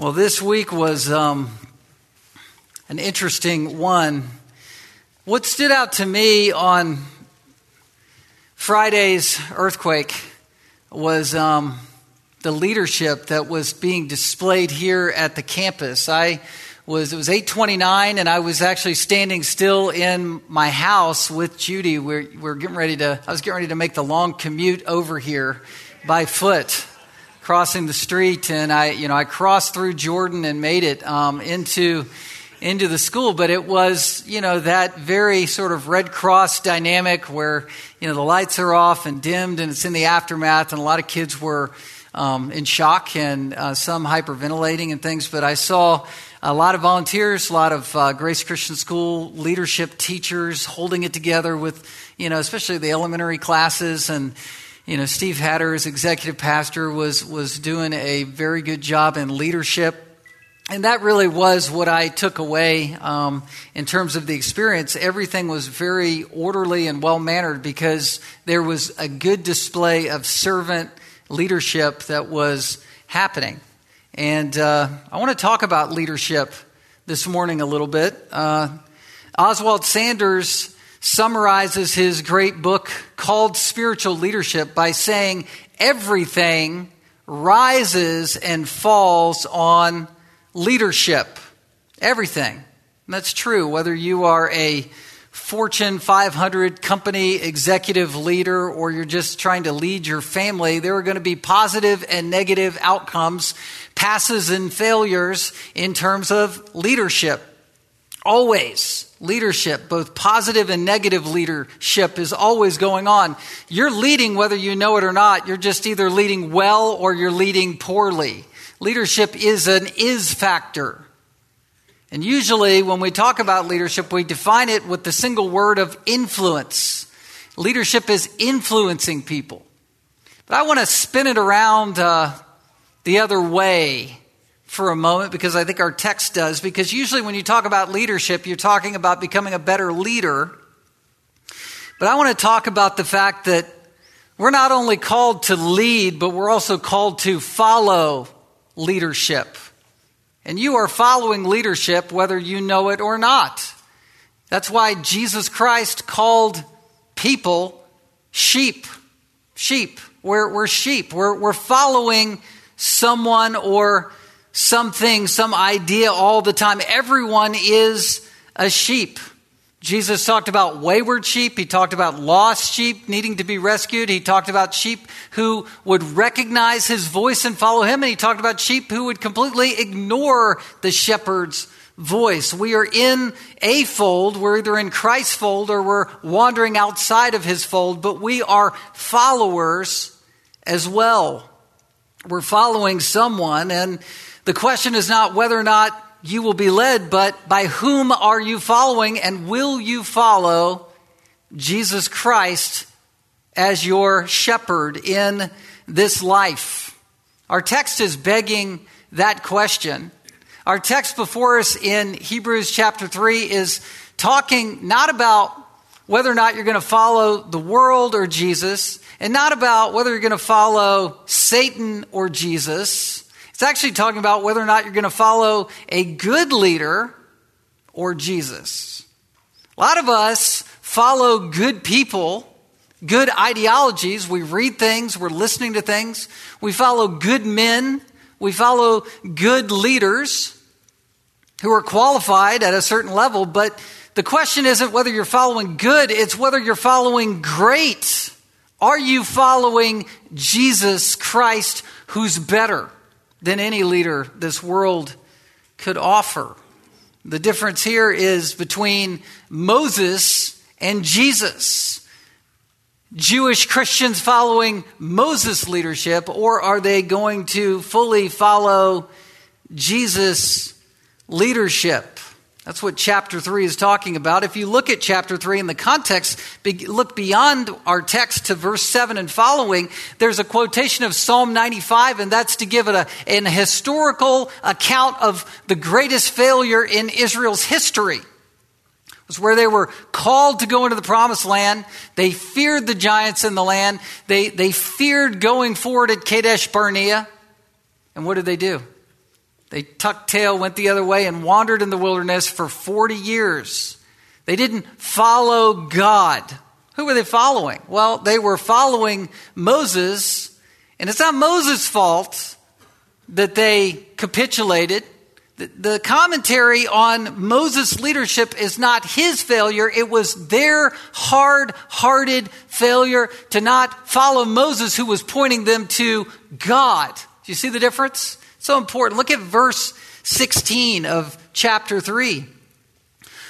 Well, this week was um, an interesting one. What stood out to me on Friday's earthquake was um, the leadership that was being displayed here at the campus. I was it was 8:29 and I was actually standing still in my house with Judy. We're, we're getting ready to I was getting ready to make the long commute over here by foot crossing the street, and I, you know, I crossed through Jordan and made it um, into into the school. But it was, you know, that very sort of Red Cross dynamic where you know the lights are off and dimmed, and it's in the aftermath, and a lot of kids were um, in shock and uh, some hyperventilating and things. But I saw a lot of volunteers, a lot of uh, Grace Christian School leadership teachers holding it together with, you know, especially the elementary classes and you know, Steve Hatter, executive pastor, was, was doing a very good job in leadership. And that really was what I took away um, in terms of the experience. Everything was very orderly and well mannered because there was a good display of servant leadership that was happening. And uh, I want to talk about leadership this morning a little bit. Uh, Oswald Sanders summarizes his great book called Spiritual Leadership by saying everything rises and falls on leadership. Everything. And that's true, whether you are a Fortune 500 company executive leader or you're just trying to lead your family, there are going to be positive and negative outcomes, passes and failures in terms of leadership. Always leadership, both positive and negative leadership, is always going on. You're leading whether you know it or not. You're just either leading well or you're leading poorly. Leadership is an is factor. And usually, when we talk about leadership, we define it with the single word of influence. Leadership is influencing people. But I want to spin it around uh, the other way for a moment because I think our text does. Because usually when you talk about leadership, you're talking about becoming a better leader. But I want to talk about the fact that we're not only called to lead, but we're also called to follow leadership. And you are following leadership whether you know it or not. That's why Jesus Christ called people sheep. Sheep. We're, we're sheep. We're, we're following someone or something, some idea all the time. Everyone is a sheep. Jesus talked about wayward sheep. He talked about lost sheep needing to be rescued. He talked about sheep who would recognize his voice and follow him. And he talked about sheep who would completely ignore the shepherd's voice. We are in a fold. We're either in Christ's fold or we're wandering outside of his fold, but we are followers as well. We're following someone and the question is not whether or not you will be led, but by whom are you following and will you follow Jesus Christ as your shepherd in this life? Our text is begging that question. Our text before us in Hebrews chapter 3 is talking not about whether or not you're going to follow the world or Jesus, and not about whether you're going to follow Satan or Jesus it's actually talking about whether or not you're going to follow a good leader or Jesus. A lot of us follow good people, good ideologies. We read things, we're listening to things. We follow good men, we follow good leaders who are qualified at a certain level, but the question isn't whether you're following good, it's whether you're following great. Are you following Jesus Christ who's better? Than any leader this world could offer. The difference here is between Moses and Jesus. Jewish Christians following Moses' leadership, or are they going to fully follow Jesus' leadership? That's what chapter 3 is talking about. If you look at chapter 3 in the context, look beyond our text to verse 7 and following, there's a quotation of Psalm 95, and that's to give it a, an historical account of the greatest failure in Israel's history. It was where they were called to go into the promised land. They feared the giants in the land. They, they feared going forward at Kadesh Barnea. And what did they do? They tucked tail, went the other way, and wandered in the wilderness for 40 years. They didn't follow God. Who were they following? Well, they were following Moses, and it's not Moses' fault that they capitulated. The commentary on Moses' leadership is not his failure, it was their hard hearted failure to not follow Moses, who was pointing them to God. Do you see the difference? So important. Look at verse 16 of chapter 3.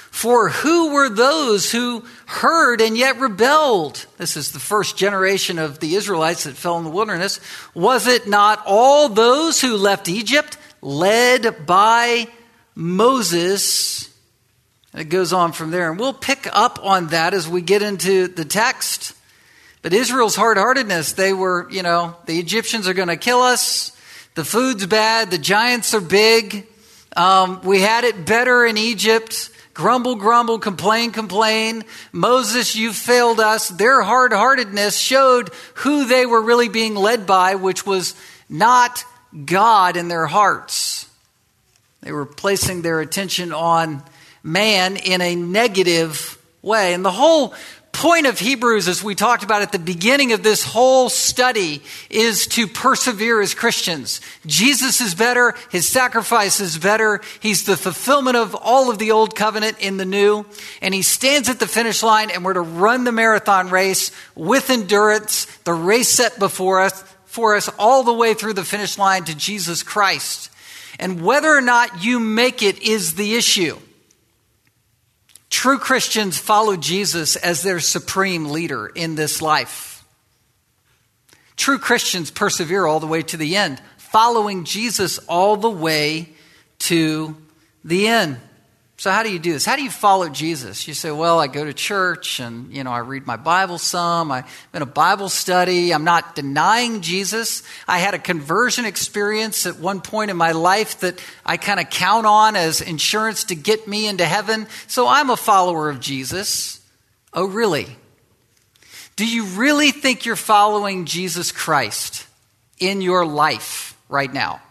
For who were those who heard and yet rebelled? This is the first generation of the Israelites that fell in the wilderness. Was it not all those who left Egypt? led by Moses. It goes on from there. And we'll pick up on that as we get into the text. But Israel's hard heartedness, they were, you know, the Egyptians are going to kill us. The food's bad. The giants are big. Um, we had it better in Egypt. Grumble, grumble, complain, complain. Moses, you failed us. Their hard heartedness showed who they were really being led by, which was not God in their hearts. They were placing their attention on man in a negative way. And the whole point of Hebrews, as we talked about at the beginning of this whole study, is to persevere as Christians. Jesus is better. His sacrifice is better. He's the fulfillment of all of the old covenant in the new. And he stands at the finish line and we're to run the marathon race with endurance, the race set before us, for us all the way through the finish line to Jesus Christ. And whether or not you make it is the issue. True Christians follow Jesus as their supreme leader in this life. True Christians persevere all the way to the end, following Jesus all the way to the end. So how do you do this? How do you follow Jesus? You say, well, I go to church and, you know, I read my Bible some. I'm in a Bible study. I'm not denying Jesus. I had a conversion experience at one point in my life that I kind of count on as insurance to get me into heaven. So I'm a follower of Jesus. Oh, really? Do you really think you're following Jesus Christ in your life right now?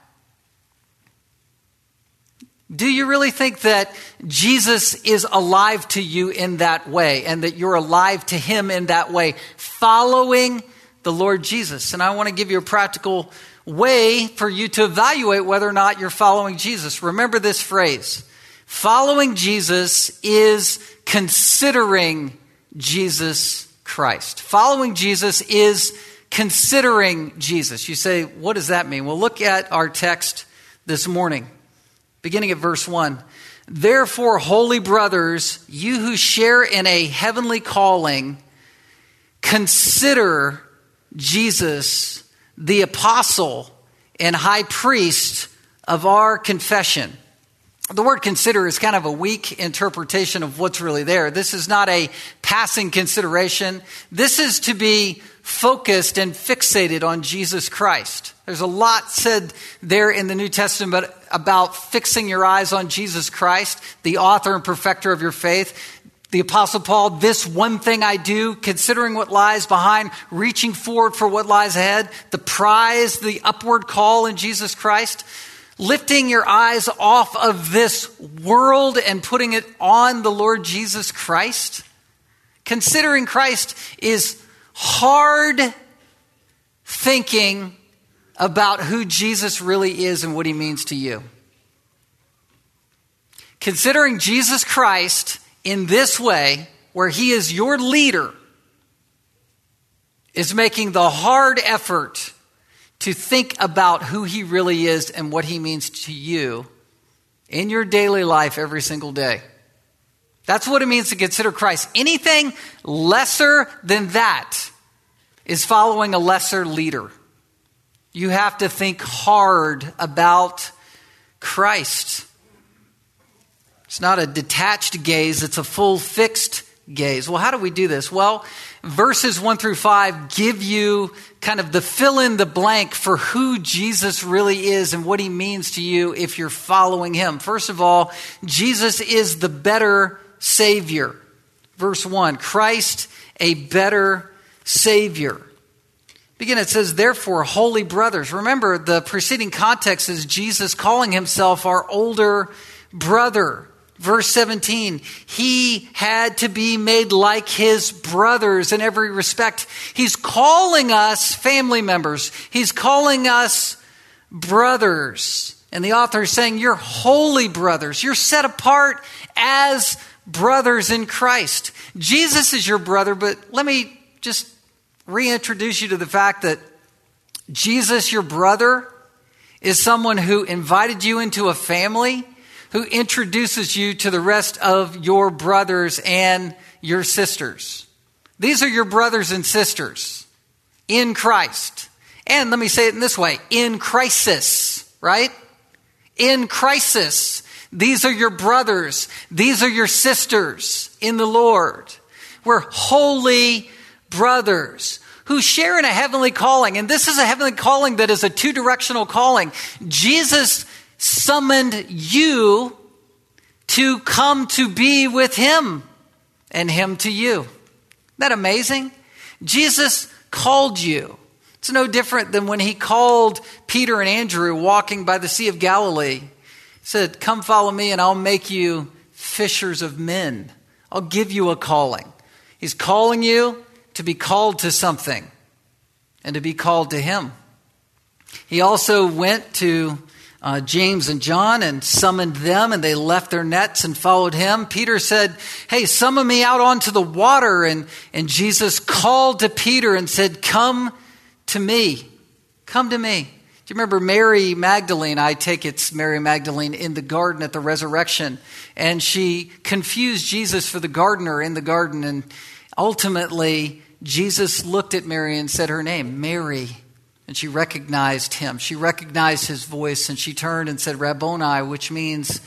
Do you really think that Jesus is alive to you in that way and that you're alive to him in that way, following the Lord Jesus? And I want to give you a practical way for you to evaluate whether or not you're following Jesus. Remember this phrase following Jesus is considering Jesus Christ. Following Jesus is considering Jesus. You say, what does that mean? Well, look at our text this morning beginning at verse 1. Therefore, holy brothers, you who share in a heavenly calling, consider Jesus, the apostle and high priest of our confession. The word consider is kind of a weak interpretation of what's really there. This is not a passing consideration. This is to be focused and fixated on Jesus Christ. There's a lot said there in the New Testament about fixing your eyes on Jesus Christ, the author and perfecter of your faith. The Apostle Paul, this one thing I do, considering what lies behind, reaching forward for what lies ahead, the prize, the upward call in Jesus Christ, lifting your eyes off of this world and putting it on the Lord Jesus Christ. Considering Christ is hard thinking about who Jesus really is and what he means to you. Considering Jesus Christ in this way, where he is your leader, is making the hard effort to think about who he really is and what he means to you in your daily life every single day. That's what it means to consider Christ. Anything lesser than that is following a lesser leader. You have to think hard about Christ. It's not a detached gaze, it's a full fixed gaze. Well, how do we do this? Well, verses 1 through 5 give you kind of the fill in the blank for who Jesus really is and what he means to you if you're following him. First of all, Jesus is the better Savior. Verse 1 Christ, a better Savior. Begin, it says, therefore, holy brothers. Remember, the preceding context is Jesus calling himself our older brother. Verse 17, he had to be made like his brothers in every respect. He's calling us family members. He's calling us brothers. And the author is saying, You're holy brothers. You're set apart as brothers in Christ. Jesus is your brother, but let me just reintroduce you to the fact that Jesus, your brother, is someone who invited you into a family, who introduces you to the rest of your brothers and your sisters. These are your brothers and sisters in Christ. And let me say it in this way in crisis, right? In crisis. These are your brothers. These are your sisters in the Lord. We're holy brothers who share in a heavenly calling. And this is a heavenly calling that is a two directional calling. Jesus summoned you to come to be with him and him to you. Isn't that amazing? Jesus called you. It's no different than when he called Peter and Andrew walking by the Sea of Galilee. He said, Come follow me, and I'll make you fishers of men. I'll give you a calling. He's calling you to be called to something and to be called to Him. He also went to uh, James and John and summoned them, and they left their nets and followed him. Peter said, Hey, summon me out onto the water. And, and Jesus called to Peter and said, Come to me. Come to me. Do you remember Mary Magdalene? I take it's Mary Magdalene in the garden at the resurrection. And she confused Jesus for the gardener in the garden. And ultimately, Jesus looked at Mary and said her name, Mary. And she recognized him. She recognized his voice and she turned and said, Rabboni, which means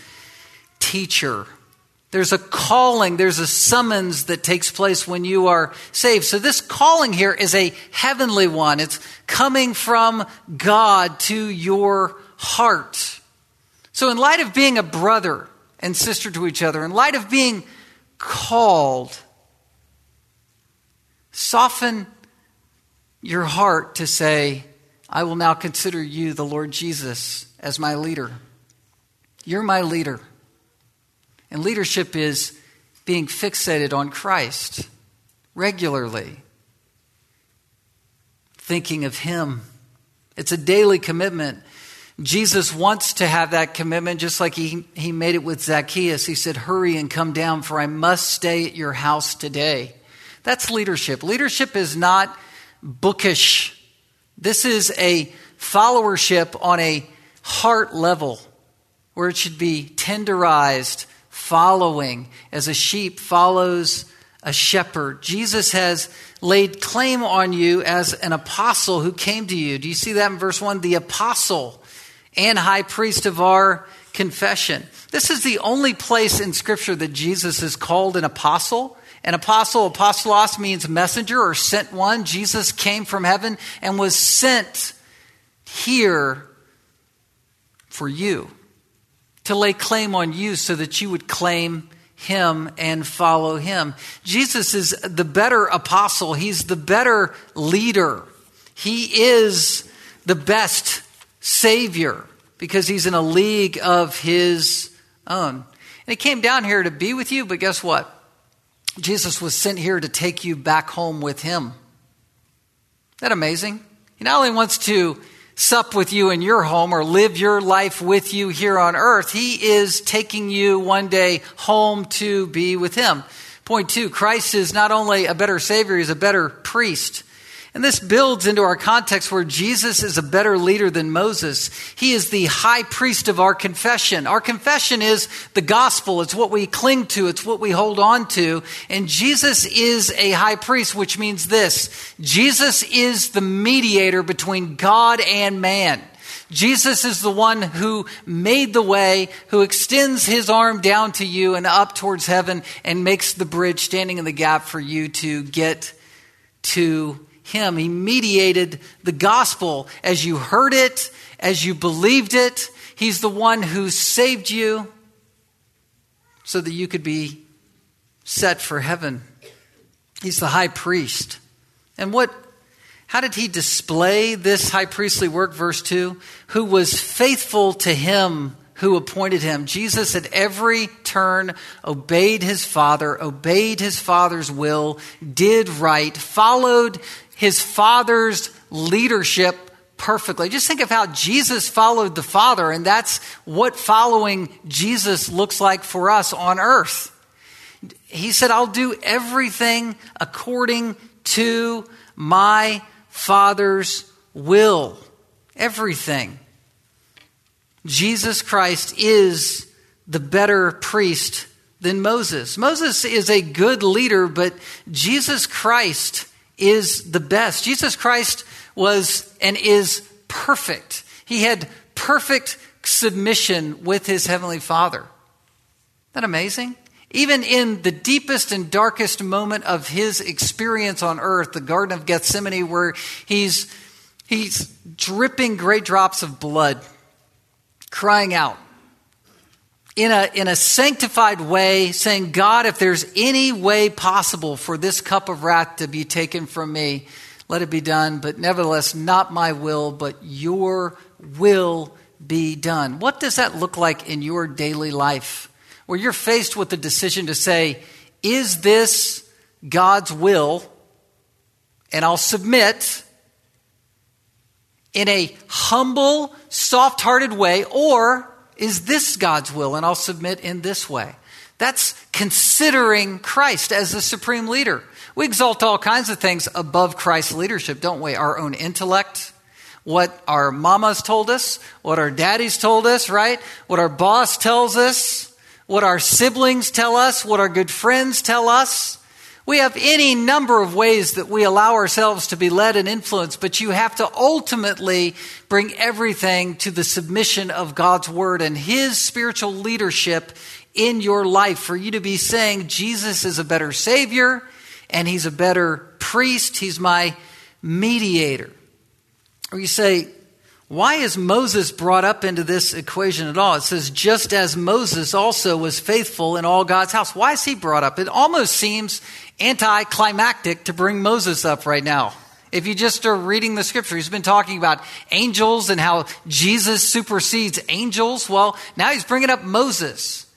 teacher. There's a calling, there's a summons that takes place when you are saved. So, this calling here is a heavenly one. It's coming from God to your heart. So, in light of being a brother and sister to each other, in light of being called, Soften your heart to say, I will now consider you, the Lord Jesus, as my leader. You're my leader. And leadership is being fixated on Christ regularly, thinking of Him. It's a daily commitment. Jesus wants to have that commitment just like he, he made it with Zacchaeus. He said, Hurry and come down, for I must stay at your house today. That's leadership. Leadership is not bookish. This is a followership on a heart level where it should be tenderized, following as a sheep follows a shepherd. Jesus has laid claim on you as an apostle who came to you. Do you see that in verse 1? The apostle and high priest of our confession. This is the only place in Scripture that Jesus is called an apostle. An apostle, apostolos means messenger or sent one. Jesus came from heaven and was sent here for you to lay claim on you so that you would claim him and follow him. Jesus is the better apostle, he's the better leader. He is the best savior because he's in a league of his own. And he came down here to be with you, but guess what? Jesus was sent here to take you back home with him. Isn't that amazing? He not only wants to sup with you in your home or live your life with you here on earth, he is taking you one day home to be with him. Point two Christ is not only a better Savior, he's a better priest. And this builds into our context where Jesus is a better leader than Moses. He is the high priest of our confession. Our confession is the gospel. It's what we cling to. It's what we hold on to. And Jesus is a high priest, which means this. Jesus is the mediator between God and man. Jesus is the one who made the way, who extends his arm down to you and up towards heaven and makes the bridge standing in the gap for you to get to him. He mediated the gospel as you heard it, as you believed it. He's the one who saved you so that you could be set for heaven. He's the high priest. And what How did he display this high priestly work? Verse 2 Who was faithful to him who appointed him. Jesus at every turn obeyed his Father, obeyed his Father's will, did right, followed his Father's leadership perfectly. Just think of how Jesus followed the Father, and that's what following Jesus looks like for us on earth. He said, I'll do everything according to my Father's will. Everything. Jesus Christ is the better priest than Moses. Moses is a good leader, but Jesus Christ is the best. Jesus Christ was and is perfect. He had perfect submission with his heavenly Father. Isn't that amazing? Even in the deepest and darkest moment of his experience on earth, the Garden of Gethsemane, where he's, he's dripping great drops of blood crying out in a, in a sanctified way, saying, God, if there's any way possible for this cup of wrath to be taken from me, let it be done. But nevertheless, not my will, but your will be done. What does that look like in your daily life? Where you're faced with the decision to say, is this God's will? And I'll submit in a humble, soft hearted way, or is this God's will and I'll submit in this way? That's considering Christ as the supreme leader. We exalt all kinds of things above Christ's leadership, don't we? Our own intellect, what our mamas told us, what our daddies told us, right? What our boss tells us, what our siblings tell us, what our good friends tell us. We have any number of ways that we allow ourselves to be led and influenced, but you have to ultimately bring everything to the submission of God's word and his spiritual leadership in your life for you to be saying Jesus is a better savior and he's a better priest, he's my mediator. Or you say, why is Moses brought up into this equation at all? It says, just as Moses also was faithful in all God's house. Why is he brought up? It almost seems anticlimactic to bring Moses up right now. If you just are reading the scripture, he's been talking about angels and how Jesus supersedes angels. Well, now he's bringing up Moses.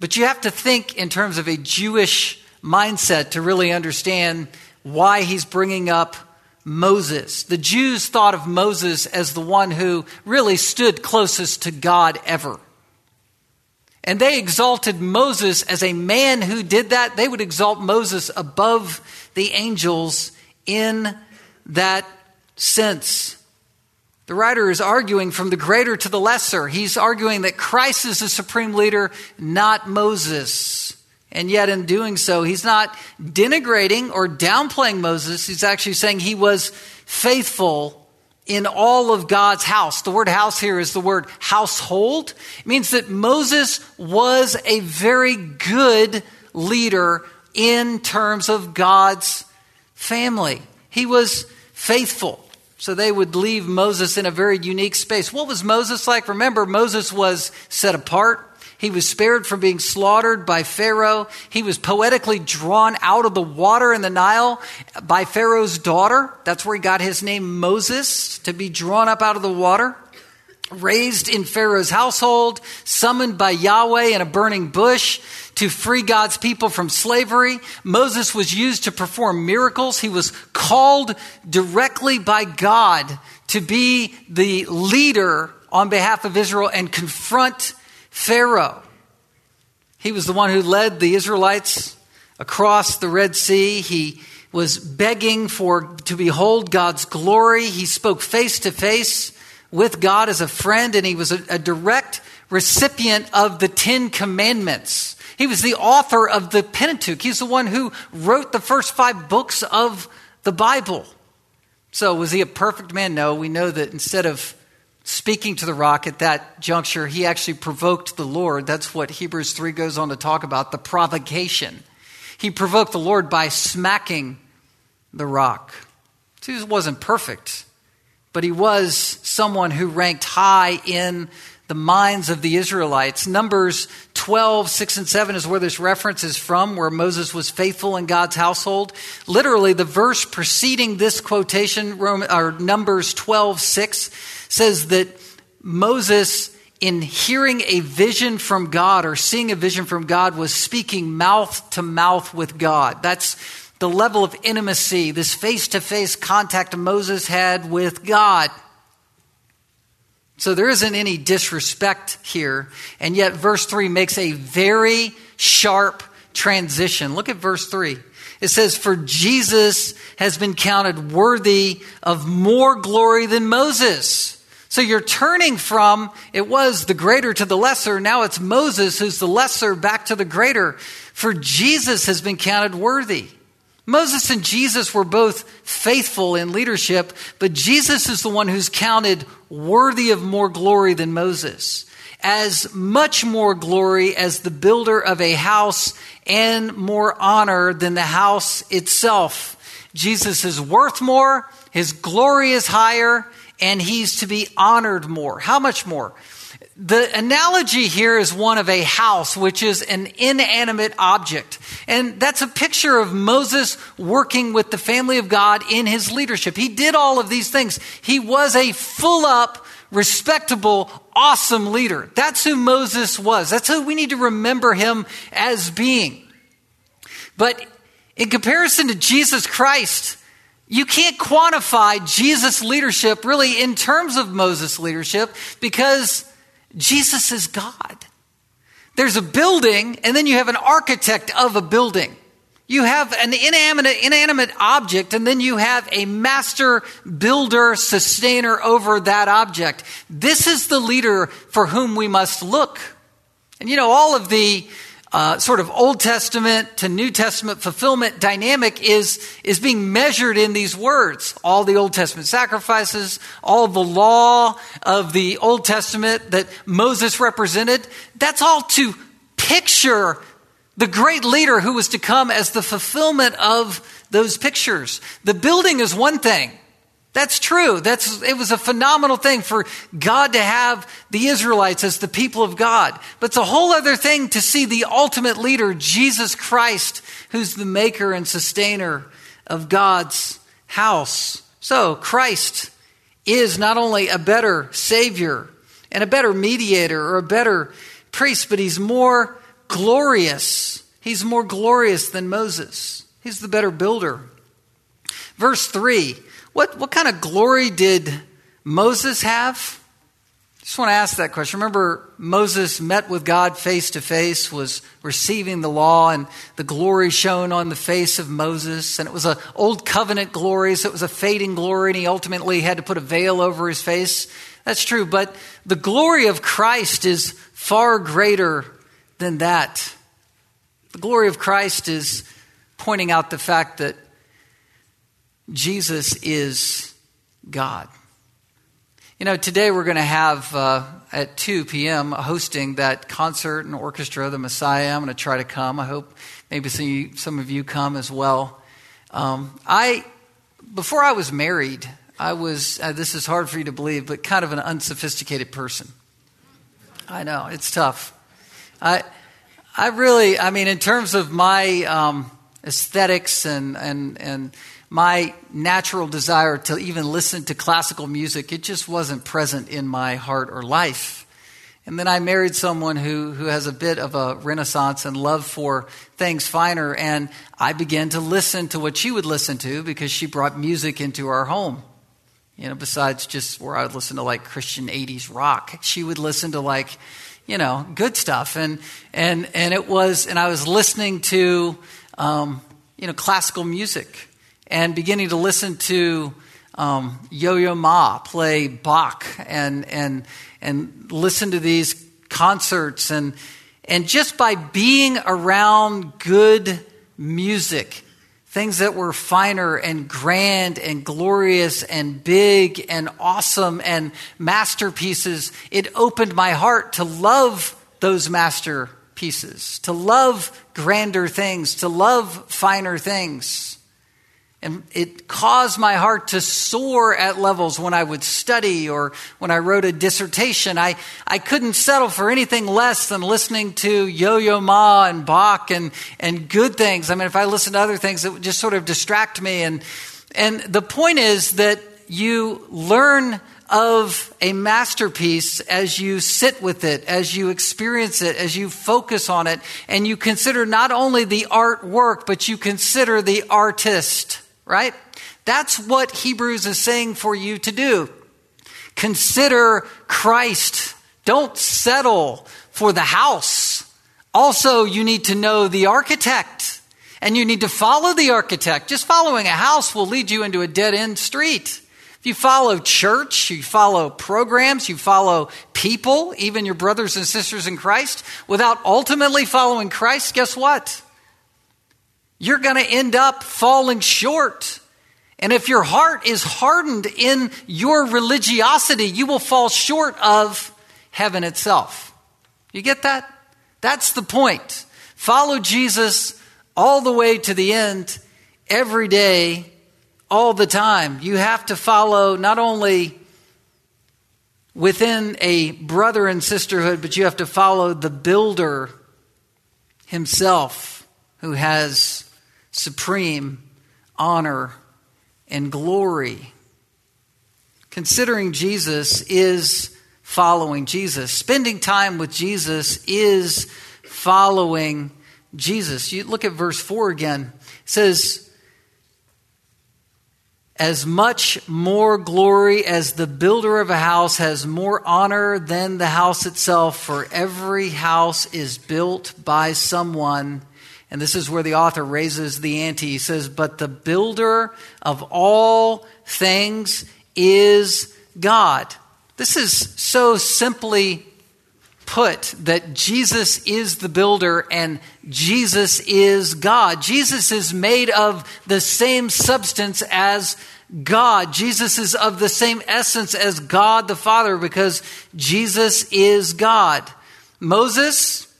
But you have to think in terms of a Jewish mindset to really understand why he's bringing up Moses. The Jews thought of Moses as the one who really stood closest to God ever. And they exalted Moses as a man who did that. They would exalt Moses above the angels in that sense. The writer is arguing from the greater to the lesser. He's arguing that Christ is the supreme leader, not Moses. And yet, in doing so, he's not denigrating or downplaying Moses. He's actually saying he was faithful in all of God's house. The word house here is the word household. It means that Moses was a very good leader in terms of God's family. He was faithful. So they would leave Moses in a very unique space. What was Moses like? Remember, Moses was set apart. He was spared from being slaughtered by Pharaoh. He was poetically drawn out of the water in the Nile by Pharaoh's daughter. That's where he got his name Moses, to be drawn up out of the water. Raised in Pharaoh's household, summoned by Yahweh in a burning bush to free God's people from slavery. Moses was used to perform miracles. He was called directly by God to be the leader on behalf of Israel and confront Pharaoh. He was the one who led the Israelites across the Red Sea. He was begging for to behold God's glory. He spoke face to face with God as a friend, and he was a, a direct recipient of the Ten Commandments. He was the author of the Pentateuch. He's the one who wrote the first five books of the Bible. So, was he a perfect man? No. We know that instead of speaking to the rock at that juncture, he actually provoked the Lord. That's what Hebrews 3 goes on to talk about the provocation. He provoked the Lord by smacking the rock. he wasn't perfect, but he was someone who ranked high in the minds of the Israelites. Numbers 12, 6, and 7 is where this reference is from, where Moses was faithful in God's household. Literally, the verse preceding this quotation, or Numbers 12, 6, says that Moses, in hearing a vision from God or seeing a vision from God, was speaking mouth to mouth with God. That's the level of intimacy, this face to face contact Moses had with God. So there isn't any disrespect here. And yet, verse 3 makes a very sharp transition. Look at verse 3. It says, For Jesus has been counted worthy of more glory than Moses. So you're turning from it was the greater to the lesser. Now it's Moses who's the lesser back to the greater. For Jesus has been counted worthy. Moses and Jesus were both faithful in leadership, but Jesus is the one who's counted worthy of more glory than Moses, as much more glory as the builder of a house and more honor than the house itself. Jesus is worth more, his glory is higher, and he's to be honored more. How much more? The analogy here is one of a house, which is an inanimate object. And that's a picture of Moses working with the family of God in his leadership. He did all of these things. He was a full up, respectable, awesome leader. That's who Moses was. That's who we need to remember him as being. But in comparison to Jesus Christ, you can't quantify Jesus' leadership really in terms of Moses' leadership because Jesus is God. There's a building, and then you have an architect of a building. You have an inanimate, inanimate object, and then you have a master builder, sustainer over that object. This is the leader for whom we must look. And you know, all of the uh, sort of Old Testament to New Testament fulfillment dynamic is, is being measured in these words. All the Old Testament sacrifices, all the law of the Old Testament that Moses represented, that's all to picture the great leader who was to come as the fulfillment of those pictures. The building is one thing. That's true. That's, it was a phenomenal thing for God to have the Israelites as the people of God. But it's a whole other thing to see the ultimate leader, Jesus Christ, who's the maker and sustainer of God's house. So Christ is not only a better Savior and a better mediator or a better priest, but he's more glorious. He's more glorious than Moses. He's the better builder. Verse 3 what, what kind of glory did Moses have? Just want to ask that question. Remember, Moses met with God face to face, was receiving the law, and the glory shone on the face of Moses. And it was an old covenant glory, so it was a fading glory, and he ultimately had to put a veil over his face. That's true, but the glory of Christ is far greater than that. The glory of Christ is pointing out the fact that Jesus is God. You know, today we're going to have uh, at 2 p.m. hosting that concert and orchestra, the Messiah. I'm going to try to come. I hope maybe some of you, some of you come as well. Um, I, before I was married, I was, uh, this is hard for you to believe, but kind of an unsophisticated person. I know, it's tough. I, I really, I mean, in terms of my um, aesthetics and, and, and my natural desire to even listen to classical music, it just wasn't present in my heart or life. And then I married someone who, who has a bit of a renaissance and love for things finer. And I began to listen to what she would listen to because she brought music into our home. You know, besides just where I would listen to like Christian 80s rock, she would listen to like, you know, good stuff. And, and, and it was, and I was listening to, um, you know, classical music and beginning to listen to um, Yo Yo Ma play Bach and, and, and listen to these concerts. And, and just by being around good music, things that were finer and grand and glorious and big and awesome and masterpieces, it opened my heart to love those masterpieces, to love grander things, to love finer things. And it caused my heart to soar at levels when I would study or when I wrote a dissertation. I, I couldn't settle for anything less than listening to Yo Yo Ma and Bach and, and good things. I mean, if I listened to other things, it would just sort of distract me. And, and the point is that you learn of a masterpiece as you sit with it, as you experience it, as you focus on it, and you consider not only the artwork, but you consider the artist, right? That's what Hebrews is saying for you to do. Consider Christ. Don't settle for the house. Also, you need to know the architect and you need to follow the architect. Just following a house will lead you into a dead end street. If you follow church, you follow programs, you follow people, even your brothers and sisters in Christ, without ultimately following Christ, guess what? You're going to end up falling short. And if your heart is hardened in your religiosity, you will fall short of heaven itself. You get that? That's the point. Follow Jesus all the way to the end every day all the time. You have to follow not only within a brother and sisterhood, but you have to follow the builder himself who has supreme honor and glory. Considering Jesus is following Jesus. Spending time with Jesus is following Jesus. You look at verse 4 again. It says, as much more glory as the builder of a house has more honor than the house itself, for every house is built by someone. And this is where the author raises the ante. He says, But the builder of all things is God. This is so simply put that Jesus is the builder and Jesus is God. Jesus is made of the same substance as God. Jesus is of the same essence as God the Father because Jesus is God. Moses,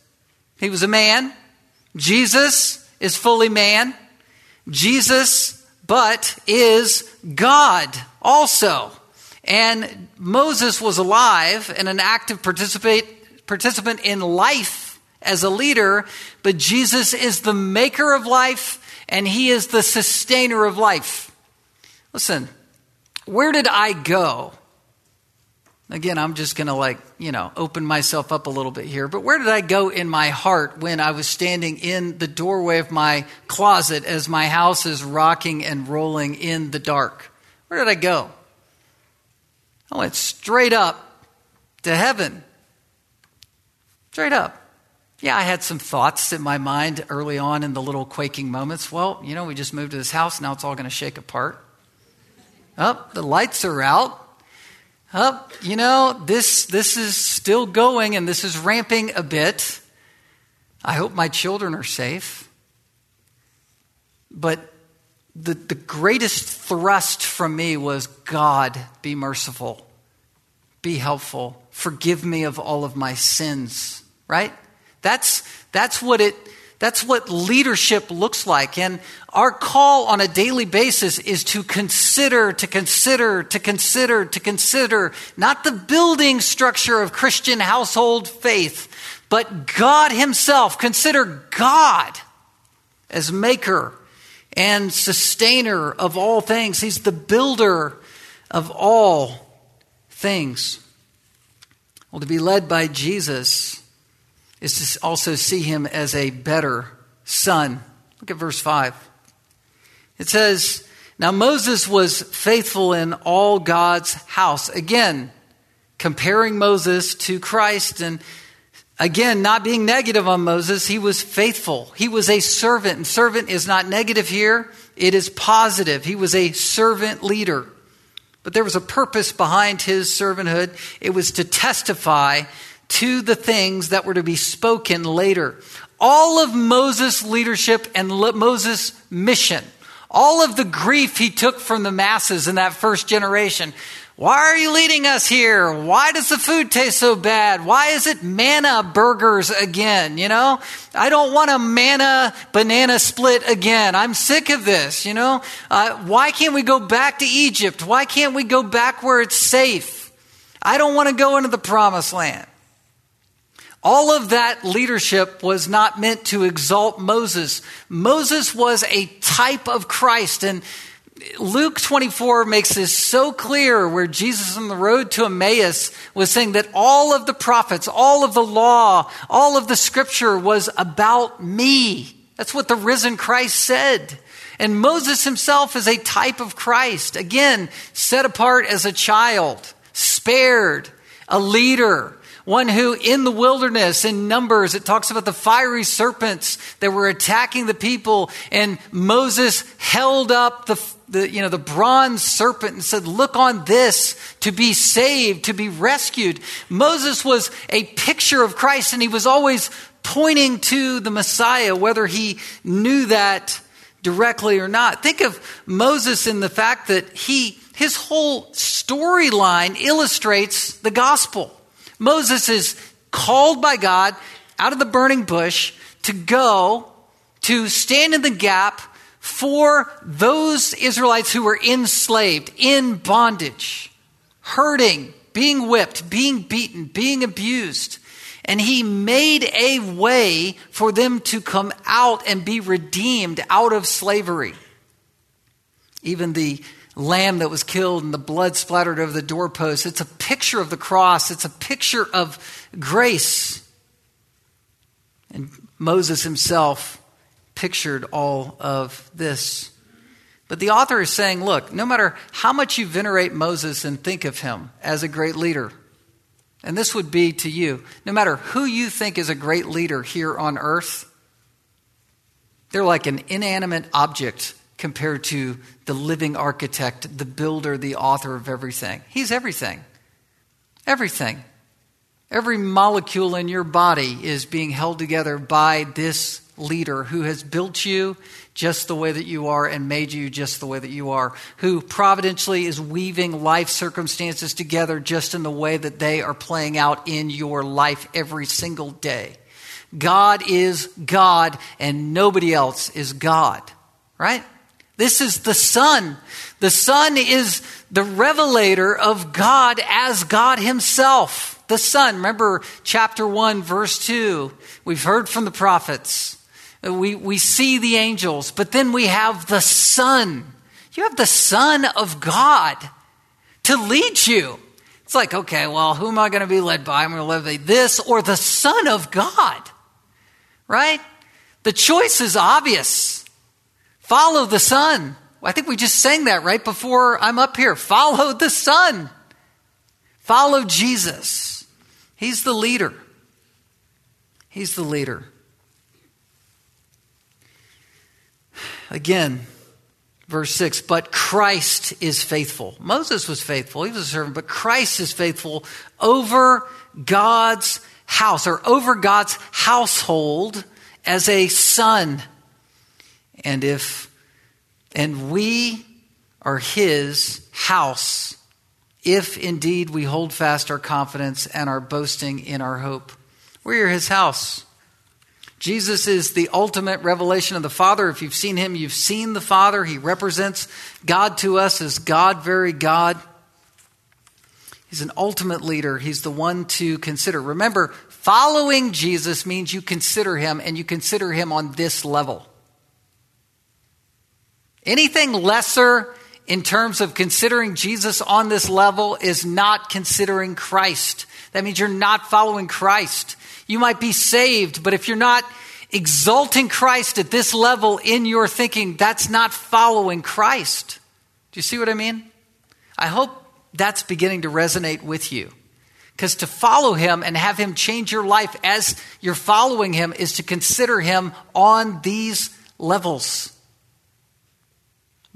he was a man. Jesus is fully man. Jesus, but is God also. And Moses was alive and an active participant in life as a leader, but Jesus is the maker of life and he is the sustainer of life. Listen, where did I go? Again, I'm just going to like, you know, open myself up a little bit here. But where did I go in my heart when I was standing in the doorway of my closet as my house is rocking and rolling in the dark? Where did I go? I went straight up to heaven. Straight up. Yeah, I had some thoughts in my mind early on in the little quaking moments. Well, you know, we just moved to this house, now it's all going to shake apart. Up, oh, the lights are out. Oh, you know, this this is still going and this is ramping a bit. I hope my children are safe. But the, the greatest thrust from me was God, be merciful, be helpful, forgive me of all of my sins right? That's, that's what it, that's what leadership looks like. And our call on a daily basis is to consider, to consider, to consider, to consider not the building structure of Christian household faith, but God Himself. Consider God as maker and sustainer of all things. He's the builder of all things. Well, to be led by Jesus is to also see him as a better son. Look at verse 5. It says, Now Moses was faithful in all God's house. Again, comparing Moses to Christ and again, not being negative on Moses, he was faithful. He was a servant, and servant is not negative here, it is positive. He was a servant leader. But there was a purpose behind his servanthood. It was to testify to the things that were to be spoken later. All of Moses' leadership and Moses' mission, all of the grief he took from the masses in that first generation Why are you leading us here? Why does the food taste so bad? Why is it manna burgers again? You know, I don't want a manna banana split again. I'm sick of this. You know, uh, why can't we go back to Egypt? Why can't we go back where it's safe? I don't want to go into the promised land. All of that leadership was not meant to exalt Moses. Moses was a type of Christ. And Luke 24 makes this so clear where Jesus on the road to Emmaus was saying that all of the prophets, all of the law, all of the scripture was about me. That's what the risen Christ said. And Moses himself is a type of Christ. Again, set apart as a child, spared, a leader, one who in the wilderness, in Numbers, it talks about the fiery serpents that were attacking the people, and Moses held up the, the, you know, the bronze serpent and said, Look on this to be saved, to be rescued. Moses was a picture of Christ, and he was always pointing to the Messiah, whether he knew that directly or not. Think of Moses in the fact that he, his whole storyline illustrates the gospel. Moses is called by God out of the burning bush to go to stand in the gap for those Israelites who were enslaved, in bondage, hurting, being whipped, being beaten, being abused. And he made a way for them to come out and be redeemed out of slavery. Even the lamb that was killed and the blood splattered over the doorpost. It's a picture of the cross, it's a picture of grace. And Moses himself pictured all of this. But the author is saying, look, no matter how much you venerate Moses and think of him as a great leader, and this would be to you, no matter who you think is a great leader here on earth, they're like an inanimate object compared to the living architect, the builder, the author of everything. He's everything. Everything. Every molecule in your body is being held together by this leader who has built you just the way that you are and made you just the way that you are, who providentially is weaving life circumstances together just in the way that they are playing out in your life every single day. God is God and nobody else is God, right? This is the Son. The Son is the revelator of God as God Himself. The Son. Remember chapter 1, verse 2. We've heard from the prophets. We, we see the angels, but then we have the Son. You have the Son of God to lead you. It's like, okay, well, who am I going to be led by? I'm going to live by this or the Son of God, right? The choice is obvious. Follow the Son. I think we just sang that right before I'm up here. Follow the Son. Follow Jesus. He's the leader. He's the leader. Again, verse 6 But Christ is faithful. Moses was faithful, he was a servant, but Christ is faithful over God's house or over God's household as a son and if and we are his house if indeed we hold fast our confidence and our boasting in our hope. We are his house. Jesus is the ultimate revelation of the Father. If you've seen him, you've seen the Father. He represents God to us as God, very God. He's an ultimate leader. He's the one to consider. Remember, following Jesus means you consider him and you consider him on this level. Anything lesser in terms of considering Jesus on this level is not considering Christ. That means you're not following Christ. You might be saved, but if you're not exalting Christ at this level in your thinking, that's not following Christ. Do you see what I mean? I hope that's beginning to resonate with you. Because to follow him and have him change your life as you're following him is to consider him on these levels.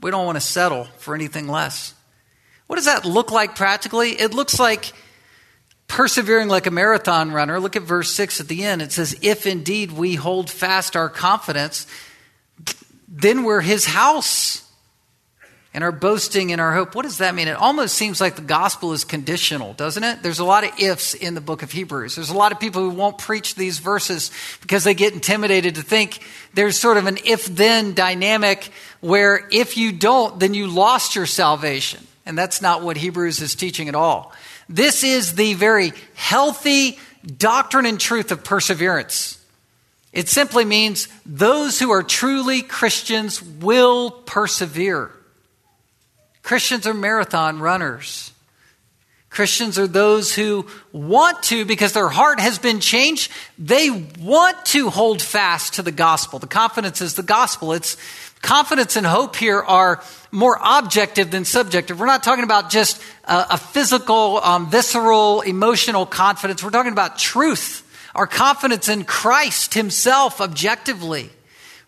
We don't want to settle for anything less. What does that look like practically? It looks like persevering like a marathon runner. Look at verse 6 at the end. It says, If indeed we hold fast our confidence, then we're his house. And our boasting and our hope. What does that mean? It almost seems like the gospel is conditional, doesn't it? There's a lot of ifs in the book of Hebrews. There's a lot of people who won't preach these verses because they get intimidated to think there's sort of an if then dynamic where if you don't, then you lost your salvation. And that's not what Hebrews is teaching at all. This is the very healthy doctrine and truth of perseverance. It simply means those who are truly Christians will persevere. Christians are marathon runners. Christians are those who want to, because their heart has been changed, they want to hold fast to the gospel. The confidence is the gospel. It's confidence and hope here are more objective than subjective. We're not talking about just a, a physical, um, visceral, emotional confidence. We're talking about truth, our confidence in Christ Himself objectively.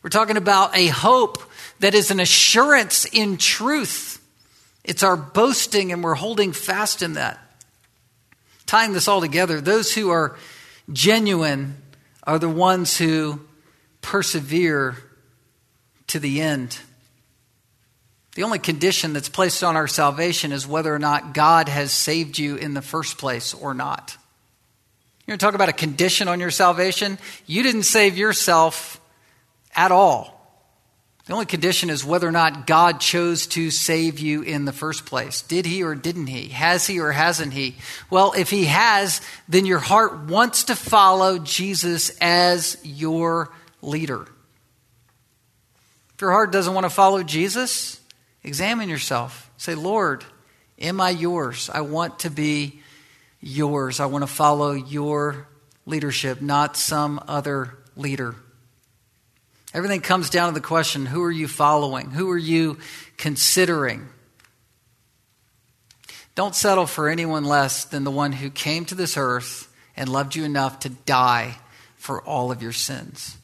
We're talking about a hope that is an assurance in truth. It's our boasting, and we're holding fast in that. Tying this all together, those who are genuine are the ones who persevere to the end. The only condition that's placed on our salvation is whether or not God has saved you in the first place or not. You want to talk about a condition on your salvation? You didn't save yourself at all. The only condition is whether or not God chose to save you in the first place. Did he or didn't he? Has he or hasn't he? Well, if he has, then your heart wants to follow Jesus as your leader. If your heart doesn't want to follow Jesus, examine yourself. Say, Lord, am I yours? I want to be yours. I want to follow your leadership, not some other leader. Everything comes down to the question who are you following? Who are you considering? Don't settle for anyone less than the one who came to this earth and loved you enough to die for all of your sins.